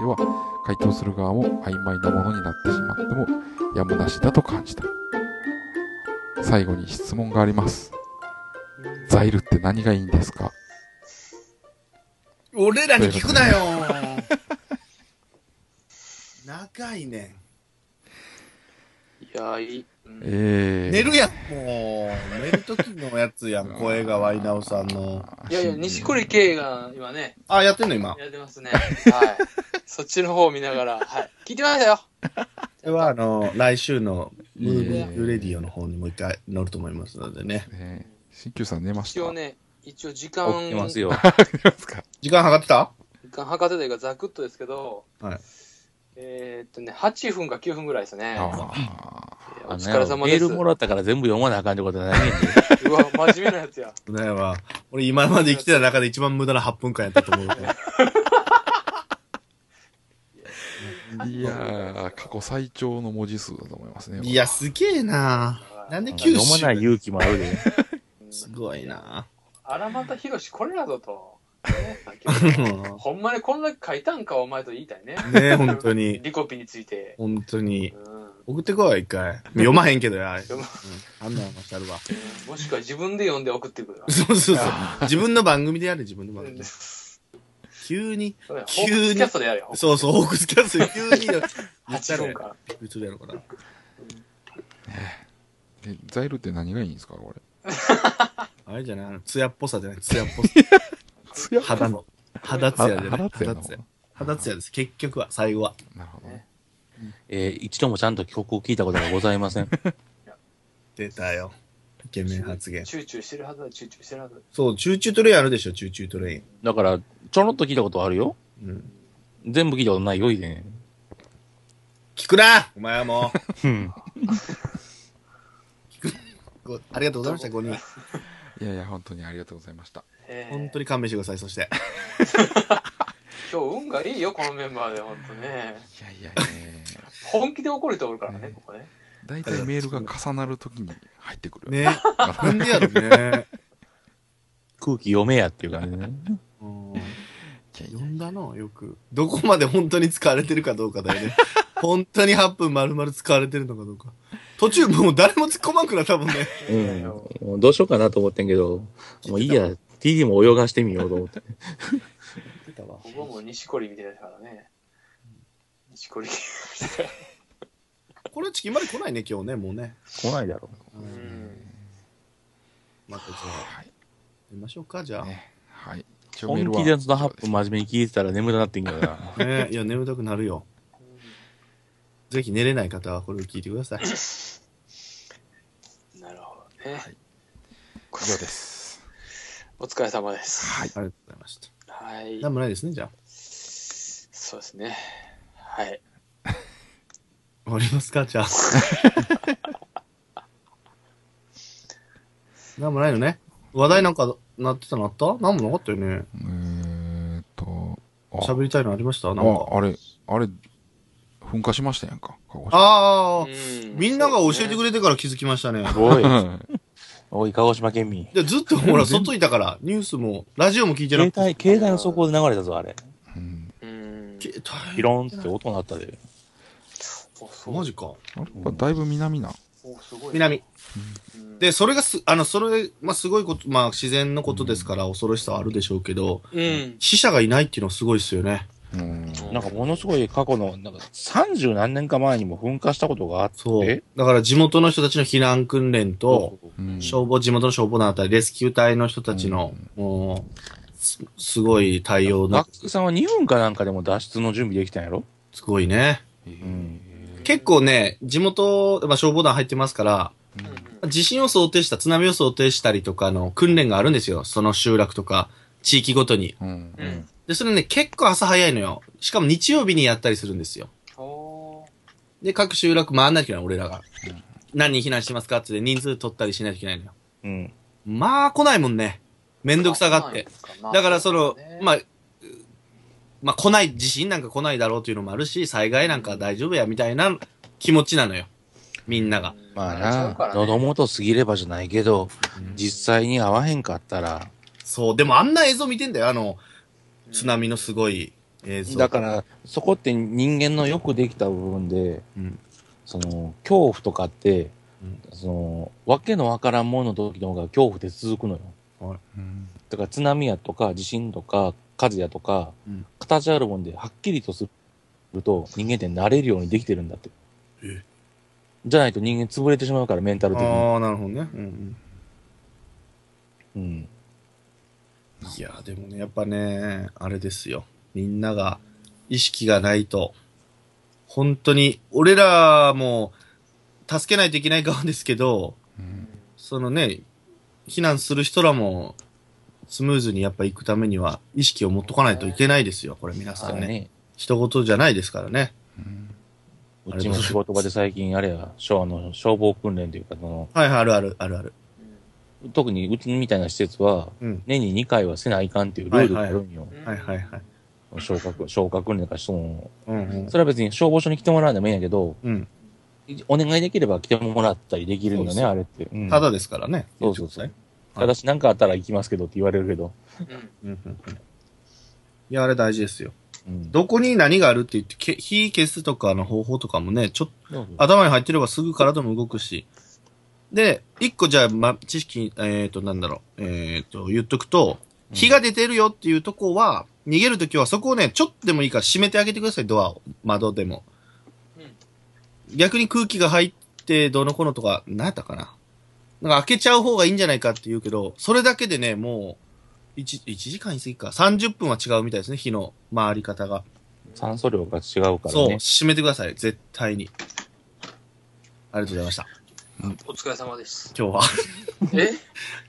問に対しては回答する側も曖昧なものになってしまってもやむなしだと感じた。最後に質問があります。ザイルって何がいいんですか？俺らに聞くなよ。長いね。いや、いい。うんえー、ん。寝るやん、もう。寝る時のやつやん、*laughs* 声がワイナオさんの。いやいや、西堀圭が今ね、あ、やってんの今。やってますね。はい。そっちの方を見ながら、はい。聞いてましたよ。*laughs* これは、あの、来週のムービーレディオの方にもう一回乗ると思いますのでね。ね新旧さん寝ました一応ね、一応時間、起きてますよ。*laughs* 寝ますか時間計ってた？時間計ってたいうか、ざくっとですけど、はい。えーっとね、8分か9分ぐらいですね。あおあのね疲れ様です。メールもらったから全部読まなあかんってことはないねんで。*laughs* うわ、真面目なやつや。ねは、俺今まで生きてた中で一番無駄な8分間やったと思うね。ー *laughs* いやー過去最長の文字数だと思いますねいや、すげえななんで読九州？まない勇気もあるで。*laughs* すごいな荒俣博士これやぞと。ね *laughs* ねほんまにこんだけ書いたんか、お前と言いたいね。え、本当に。リコピについて。本当に。うん送ってこい、一回。読まへんけどや。*laughs* 読まうん、あんなのしたるわ。もしくは自分で読んで送ってくるわ。そうそうそう。自分の番組でやれ、自分の番組。急に。急にホークスキャストでやれよ。そうそう、ホークスキャスト急に。8分間。言ってるやろかな。えザイルって何がいいんですかこれ *laughs* あれじゃないあの、ツヤっぽさじゃないツヤっぽさ。つや肌の。肌ツヤじゃない？肌ツヤの肌ツヤ。肌ツヤです。結局は、最後は。なるほどねえー一度もちゃんと曲を聴いたことがございません。*laughs* 出たよ。イケメン発言。チューチューしてるはずだ、チューチューしてるはず。そう、チューチュートレインあるでしょ、チューチュートレイン。だから、ちょろっと聞いたことあるよ。うん。全部聞いたことないよ、いね。聞くなお前はもう。うん。*laughs* ごありがとうございました、5人。いやいや本当にありがとうございましたえー本当に勘弁してください、そして。*laughs* 今日運がいいよ、このメンバーで、本当ね。いやいやね本気で怒る人おるからねね、ここね。大体メールが重なるときに入ってくるね *laughs* なんでやろね。空気読めやっていう感じね。読んだのよく。どこまで本当に使われてるかどうかだよね。本当に8分丸々使われてるのかどうか。途中もう誰も突っ込まんくなったもんね。うん。どうしようかなと思ってんけど、もういいや、TD も泳がしてみようと思って。*laughs* 僕はもう西堀みたいだからね。西堀。これチキンまで来ないね、今日ね、もうね。来ないだろううんん。またじゃあ、寝ましょうか、じゃあ。ねはい本気でその8分真面目に聞いてたら眠くなってんけどな。*laughs* ねいや、眠たくなるよ。ぜひ寝れない方はこれを聞いてください。*laughs* なるほどね。以上ですお疲れ様です。はいありがとうございました。はい。なんもないですね、じゃあ。そうですね。はい。終わりますか、じゃあ。*laughs* なんもないのね。話題なんかなってたのあった？なんもなかったよね。えーっとあ喋りたいのありました？なんか。ああれあれ噴火しましたやんかああ、うんみんなが教えてくれてから気づきましたね。おい、は *laughs* おい、鹿児島県民。でずっと *laughs* ほら、外いたから、ニュースも、ラジオも聞いてなくて。携帯、携帯の速攻で流れたぞ、あれ。うんうん。携帯ピロンって音鳴ったで。おそうマジか。あれはだいぶ南なおすごい。南。うん。で、それがす、あの、それ、まあ、すごいこと、まあ、自然のことですから、恐ろしさはあるでしょうけど、うん。死者がいないっていうのはすごいですよね。うん。なんかものすごい過去の、なんか30何年か前にも噴火したことがあって、そう。だから地元の人たちの避難訓練と、うん消防、地元の消防団あたり、レスキュー隊の人たちの、もう、すすごい対応なマ、ックさんは2分かなんかでも脱出の準備できたんやろ？すごいね。結構ね、地元、まあ、消防団入ってますから、地震を想定した、津波を想定したりとかの訓練があるんですよ。その集落とか、地域ごとに。うん。うん。で、それね、結構朝早いのよ。しかも日曜日にやったりするんですよ。で、各集落回んないといけない、俺らが。何人避難してますかって人数取ったりしないといけないのよ。うん。まあ、来ないもんね。めんどくさがって。。だからその、まあ、まあ来ない、地震なんか来ないだろうというのもあるし、災害なんか大丈夫やみたいな気持ちなのよ。みんなが。まあな、喉元過ぎればじゃないけど、実際に合わへんかったら、そう、でもあんな映像見てんだよ、あの、津波のすごい映像。だから、そこって人間のよくできた部分で、うんその、恐怖とかって、うんその、わけのわからんものの時の方が恐怖って続くのよ。うんだから津波やとか地震とか火事やとか、うん形あるもんではっきりとすると人間って慣れるようにできてるんだって。えじゃないと人間潰れてしまうからメンタル的に。ああ、なるほどね。うんうん。うん。いや、でもね、やっぱね、あれですよ。みんなが意識がないと、本当に、俺らも助けないといけない側ですけど、うんそのね、避難する人らも、スムーズにやっぱ行くためには、意識を持っとかないといけないですよ、これ皆さんね。ね。人事じゃないですからね。うんうちも仕事場で最近あれや、消あの消防訓練というか、その、はいはい、あるある、あるある。特にうちみたいな施設は、うん。年に2回はせないかんっていうルールがあるんよ。はいはいはい。消火、消火訓練か、その、うんうんそれは別に消防署に来てもらうのもいいんやけど、うん。お願いできれば来てもらったりできるんよね、あれって。うんただですからね。そうそうそうただし何かあったら行きますけどって言われるけど。いうんうんうんいや、あれ大事ですよ。うん。どこに何があるって言って、け火消すとかの方法とかもね、ちょっと頭に入ってればすぐ体も動くし。で、一個じゃあ、ま、知識、えっ、と、なんだろう、えっ、と、言っとくと、火が出てるよっていうとこは、逃げるときはそこをね、ちょっとでもいいから閉めてあげてください、ドアを。窓でも。逆に空気が入って、どうのこうのとか、何やったかな。なんか開けちゃう方がいいんじゃないかって言うけど、それだけでね、もう、1、一時間に過ぎか。30分は違うみたいですね、火の回り方が。酸素量が違うからそう、ね。閉めてください、絶対に。ありがとうございました。お疲れ様です。今日は、え？*laughs* 今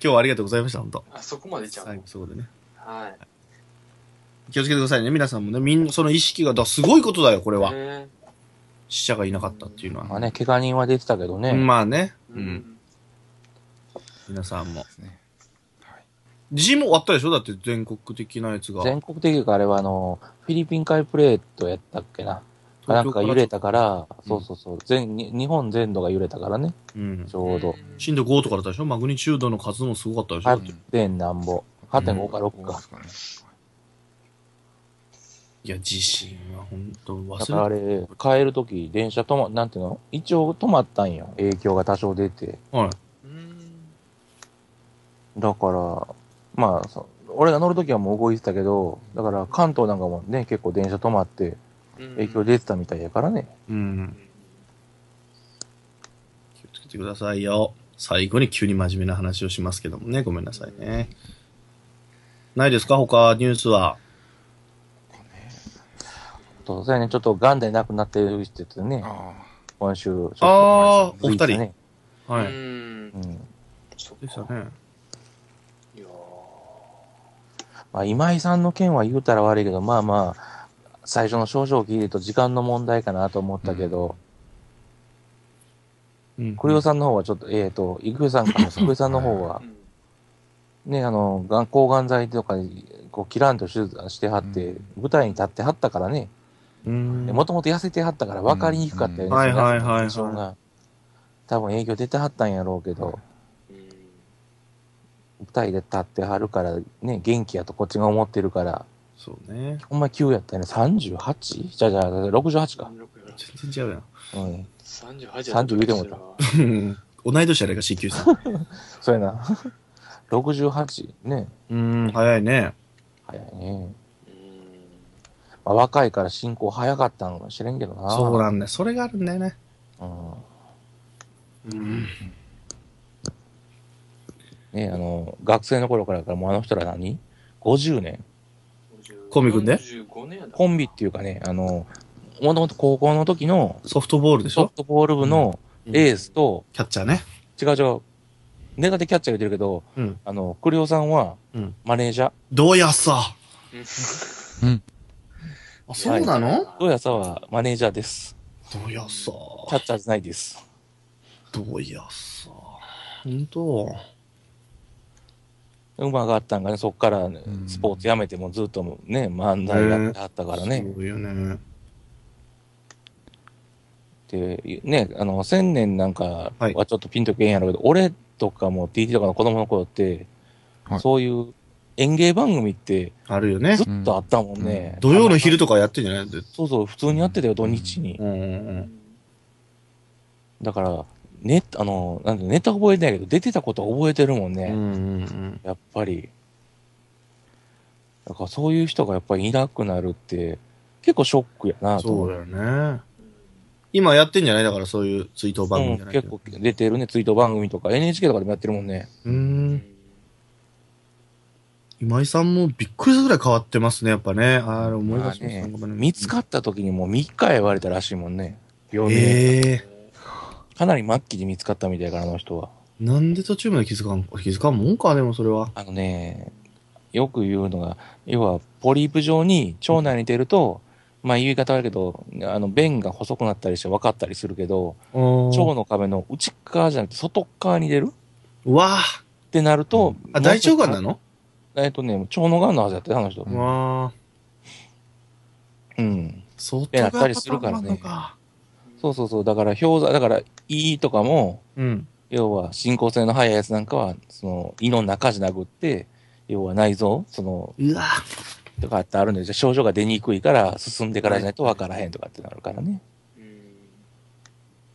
日はありがとうございました、本当あ、そこまでちゃう最後、そこでね。はい。気をつけてくださいね、皆さんもね。みんな、その意識が、だすごいことだよ、これは。ね死者がいなかったっていうのは。まあね、怪我人は出てたけどね。まあね。ううんん。。皆さんも。はい。地震もあったでしょ？だって全国的なやつが。全国的かあれはあの、フィリピン海プレートやったっけな。なんか揺れたから、そうそうそう、全、に日本全土が揺れたからね、うんち。ょうど。震度5とかだったでしょ？マグニチュードの数もすごかったでしょ、8. なんぼ。8.5か6かそうです。かね。いや、地震は本当だからあ忘れれ、帰るとき、電車止ま、なんていうの？一応止まったんよ。影響が多少出て。はい。うん。だから、まあ、そ俺が乗るときはもう動いてたけど、だから関東なんかもね、結構電車止まって影響出てたみたいやからね。うん。気をつけてくださいよ。最後に急に真面目な話をしますけどもね。ごめんなさいね。ないですか？他ニュースは？と、そうやね、ちょっと癌で亡くなってる人ってね、あ今週、ちょっとああ、お二人。はい。うんう。ん。そっか。でしたね。いやまあ、今井さんの件は言うたら悪いけど、まあまあ、最初の症状を聞いると時間の問題かなと思ったけど、うん。栗尾さんの方はちょっと、えっ、と、郁恵さんかな、郁恵さんの方はね、あの、がん抗がん剤とか、こう、キランと手術してはって、うん。舞台に立ってはったからね、うん。もともと痩せてはったから分かりにくかったよね、うん。はいはいはいはい。その印象が。多分影響出てはったんやろうけど、うん。舞台で立ってはるから、ね、元気やとこっちが思ってるから、そうね。ほんま急やったよね。38? じゃあじゃあ、68か。全然違うやん。うん。38 30言うてもうたうん同い年やないか、C 級さん。*laughs* そうやな。68? ね。うん、早いね。早いね。うんまあ、若いから進行早かったのかもしれんけどな。そうなんだよ。それがあるんだよね。うん。うん。ねあの、学生の頃からからもうあの人ら何 ?50 年コンビ組んで45年やだ。コンビっていうかね、あの、もともと高校の時のソフトボールでしょ？ソフトボール部のエースと、キャッチャーね。違う違う、ネタでキャッチャー言ってるけど、うん。あの、クリオさんはうん。マネージャー。どうやさ？うん。あ、そうなの？どうやさはマネージャーです。どうやさ？キャッチャーじゃないです。どうやさ？ほんと。馬があったんがね、そっからスポーツやめてもずっとね、漫才やってはったからね。そうよね。で、ね、あの、千年なんかはいはちょっとピンとけんやろうけど、俺とかも TT とかの子供の頃って、はいそういう演芸番組ってあるよねず。っとあったもんね。土曜の昼とかやってんじゃない？そうそう、普通にやってたよ、土日に。うんうんうん。だから、ね、あの、なんてネタ覚えてないけど、出てたことは覚えてるもんね。うんうんうん。やっぱり。だからそういう人がやっぱりいなくなるって、結構ショックやなと思そうだよね。今やってんじゃないだからそういう追悼番組じゃうん、ないけど。結構出てるね、ツイート番組とか、NHK とかでもやってるもんね。うーん。今井さんもびっくりするぐらい変わってますね、やっぱね。ああ、思い出しますねごめんね見つかった時にもう3日言われたらしいもんね。病院でええかなり末期に見つかったみたいやから、あの人は。なんで途中まで気づかん、気づかんもんか、でもそれは。あのね、よく言うのが、要はポリープ状に腸内に出ると、まあ言い方悪いけど、あの便が細くなったりして分かったりするけど、腸腸の壁の内側じゃなくて外側に出る？うわってなると、あ、大腸がんなの？えっとね、腸のがんのはずやってあの人。うわうん。相やったりするからねそうそうそう。だから、氷座、だから、胃とかも、うん。要は進行性の早いやつなんかは、その胃の中じゃなくって、要は内臓、その、うわとかってあるんで、じゃあ症状が出にくいから、進んでからじゃないと分からへんとかってなるからね。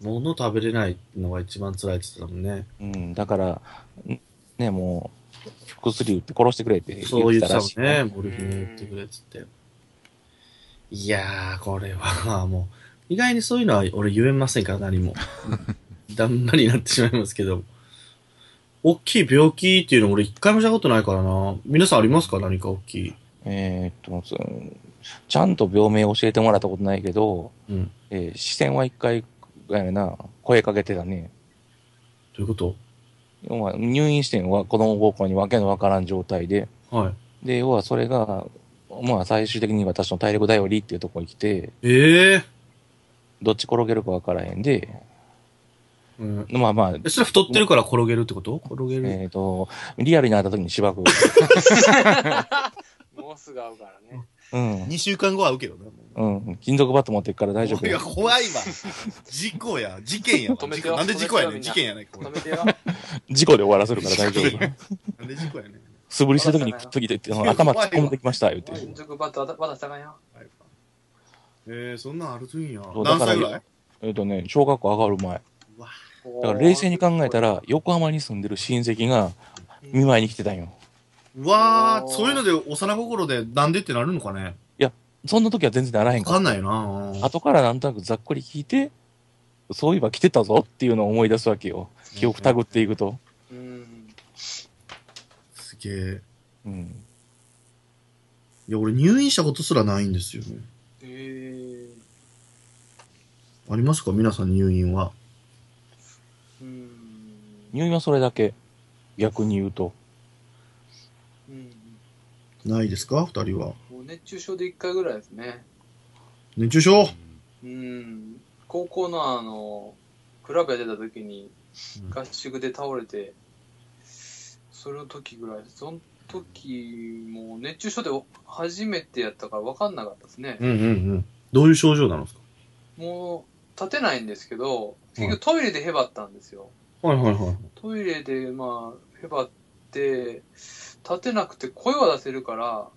物食べれないのが一番辛いって言ってたもんね。うん。だから、んね、もう、薬打って殺してくれって言そう言ってたもったらしい。んね。モルヒネ打ってくれっつって。いやー、これはもう、意外にそういうのは俺言えませんから、何も。*laughs* だんまりになってしまいますけど。大きい病気っていうの俺一回もしたことないからな。皆さんありますか？何か大きい。えーっと、そちゃんと病名教えてもらったことないけど、うん。どえー視線は一回、やな、声かけてたね。ういうこと？要は入院してんは子供膀胱にわけのわからん状態で、はい。で、要はそれが、まあ最終的に私の体力頼りっていうところに来て、ええどっち転げるかわからへんで、うん。まあまあ、えそれ太ってるから転げるってこと？転げる。えっ、と、リアルになった時にしばく。*laughs* もうすぐ会うからね。うん。2週間後は会うけどな。うん。金属バット持っていくから大丈夫いや、よ。怖いわ。事故や。事件やわ。止めてなんで事故やねん。事件やないか。止めてよ。*laughs* 事故で終わらせるから大丈夫。なんで事故やねん。素振りした時に、時で、あの頭突っ込んできました、言って。金属バット渡したかんよ。えー、そんなんあるといいんや。そうだから何歳ぐらい？えっ、とね、小学校上がる前。うわだから冷静に考えたら、横浜に住んでる親戚が見舞いに来てたんよ。うわー、そういうので幼心でなんでってなるのかね？そんな時は全然ならへんか。わかんないよな後からなんとなくざっくり聞いて、そういえば来てたぞっていうのを思い出すわけよ。記憶たぐっていくと。うん。すげえ。うん。いや、俺入院したことすらないんですよね。えありますか？皆さん入院は。ー。うん。入院はそれだけ？逆に言うと。うん。ないですか？二人は。もう熱中症で1回ぐらいですね。熱中症？うん。高校のあの、クラブやってた時にうん合宿で倒れて、その時ぐらいです。その時も熱中症で初めてやったから分かんなかったですね。うんうんうん。どういう症状なのですもう立てないんですけど、結局トイレでへばったんですよ。かはいはいはい。トイレでまあへばって、立てなくて声は出せるから、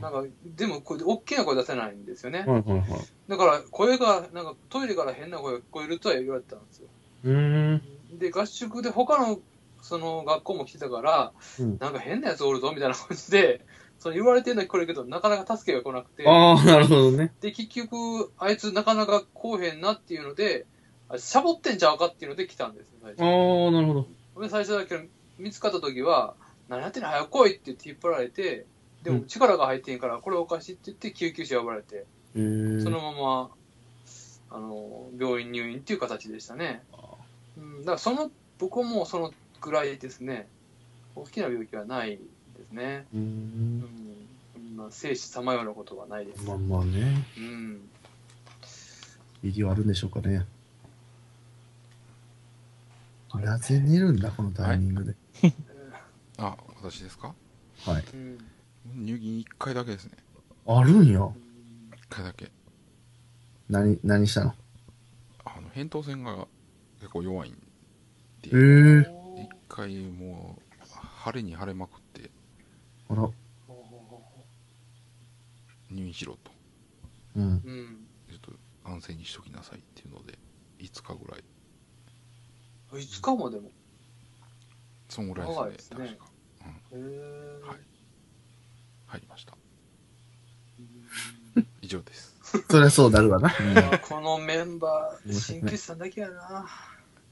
なんか、でもこれ大きな声出せないんですよね。はいはいはい。だから声が、なんかトイレから変な声が聞こえるとは言われてたんですよ。うーん。で、合宿で他の、その学校も来てたから、うんなんか変なやつおるぞみたいな感じで、その言われてるのは来るけど、なかなか助けが来なくて、ああ、なるほどね。で、結局、あいつなかなか来おへんなっていうので、あシャボってんちゃうかっていうので来たんですよ、最初。ああ、なるほど。で、最初だけ見つかった時は、何やってんの早く来いって言って引っ張られて、でもうん力が入ってんから、これおかしいって言って救急車呼ばれて。そのまま、あの、病院入院っていう形でしたね。うん、だからその、僕はもうそのぐらいですね。大きな病気はないですね。う。うんん。そんな生死さまようなことはないです。まあまあね。うん。医療あるんでしょうかね。なぜ寝るんだ、このタイミングで。*laughs* あ、私ですか？はい。うん。入院1回だけですね。あるんや？1回だけ。何、何したの？あの、扁桃腺が結構弱いんへで、え。一回もう、腫れに腫れまくあら。入院しろと。うん。うん。ちょっと安静にしときなさいっていうので、5日ぐらい。5日もでも。そんぐらいでね、長いですすね確か。へーはい入りました。以上です。そりゃそうなるわな。いやこのメンバー、鍼灸師さんだけやな。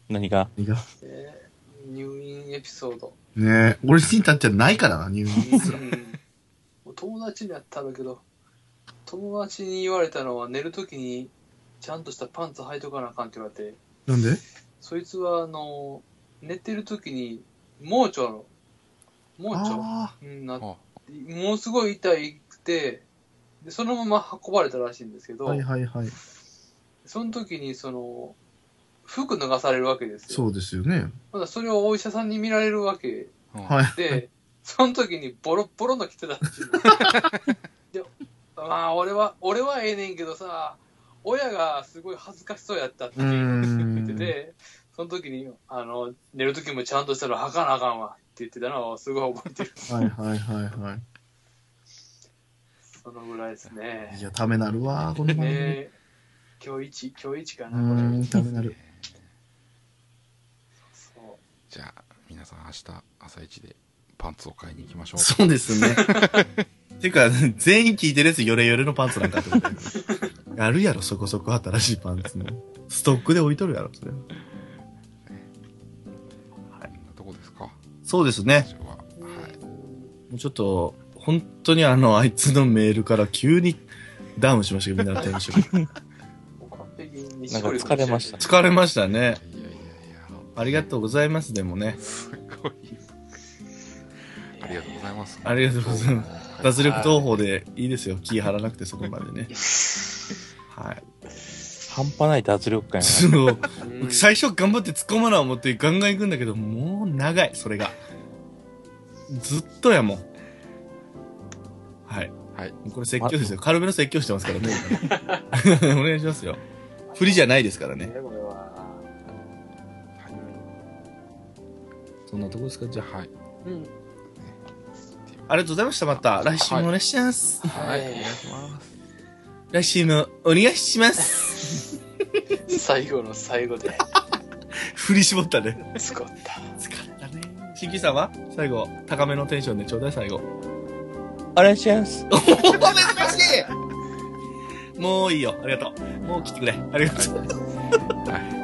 何が？えー入院エピソード。ね。え、俺に至ってはないからな、入院すら。*laughs* うん友達にやったんだけど、友達に言われたのは寝るときにちゃんとしたパンツ履いとかなあかんって言われて、なんで？そいつはあの、寝てるときに盲腸の、盲腸。あうんなあ、ものすごい痛くて、でそのまま運ばれたらしいんですけあ、ど、はいはいはい。その時にその、服脱がされるわけですよ。そうですよね。まだそれをお医者さんに見られるわけうんはい。で、その時にボロッボロの着てたっていう。*laughs* で、まあ俺は、俺はええねんけどさ、親がすごい恥ずかしそうやったって言ってて、その時に、あの、寝る時もちゃんとしたら履かなあかんわって言ってたのをすごい覚えてる。はいはいはいはそのぐらいですい。ねい。や、ためなるわ、この番組。ね今日一、今日一かうな、これ。ためなる。じゃあ、皆さん明日朝一でパンツを買いに行きましょう。そうですね。*laughs* てか、全員聞いてるやつヨレヨレのパンツなんかってことあるやろ、そこそこ新しいパンツの。ストックで置いとるやろ、それは。こんなとこですかそうですね。私は。はい。もうちょっと、本当にあの、あいつのメールから急にダウンしましたけど、みんなのテンション。*laughs* なんか疲れました疲れましたね。ありがとうございます、でもね。すごい。ありがとうございます。ありがとうございます。す。脱力投法でいいですよ。気張らなくてそこまでね。はい。半端ない脱力感やそう。うん最初頑張って突っ込まな思ってガンガン行くんだけど、もう長い、それが。ずっとやもん。はい。はい。これ説教ですよ。軽めの説教してますからね。*laughs* お願いしますよ。振りじゃないですからね。そんなとこですか？じゃあ。はい。うん。ありがとうございました。また来週もお願いします。はい。はいお願いします。来週もお願いします。*laughs* 最後の最後で *laughs* 振り絞ったね。使った。疲れたね。新規さんは？最後、高めのテンションでちょうだい、最後。お願いします。お珍しいもういいよ。ありがとう。もう来てくれ。ありがとう。はい。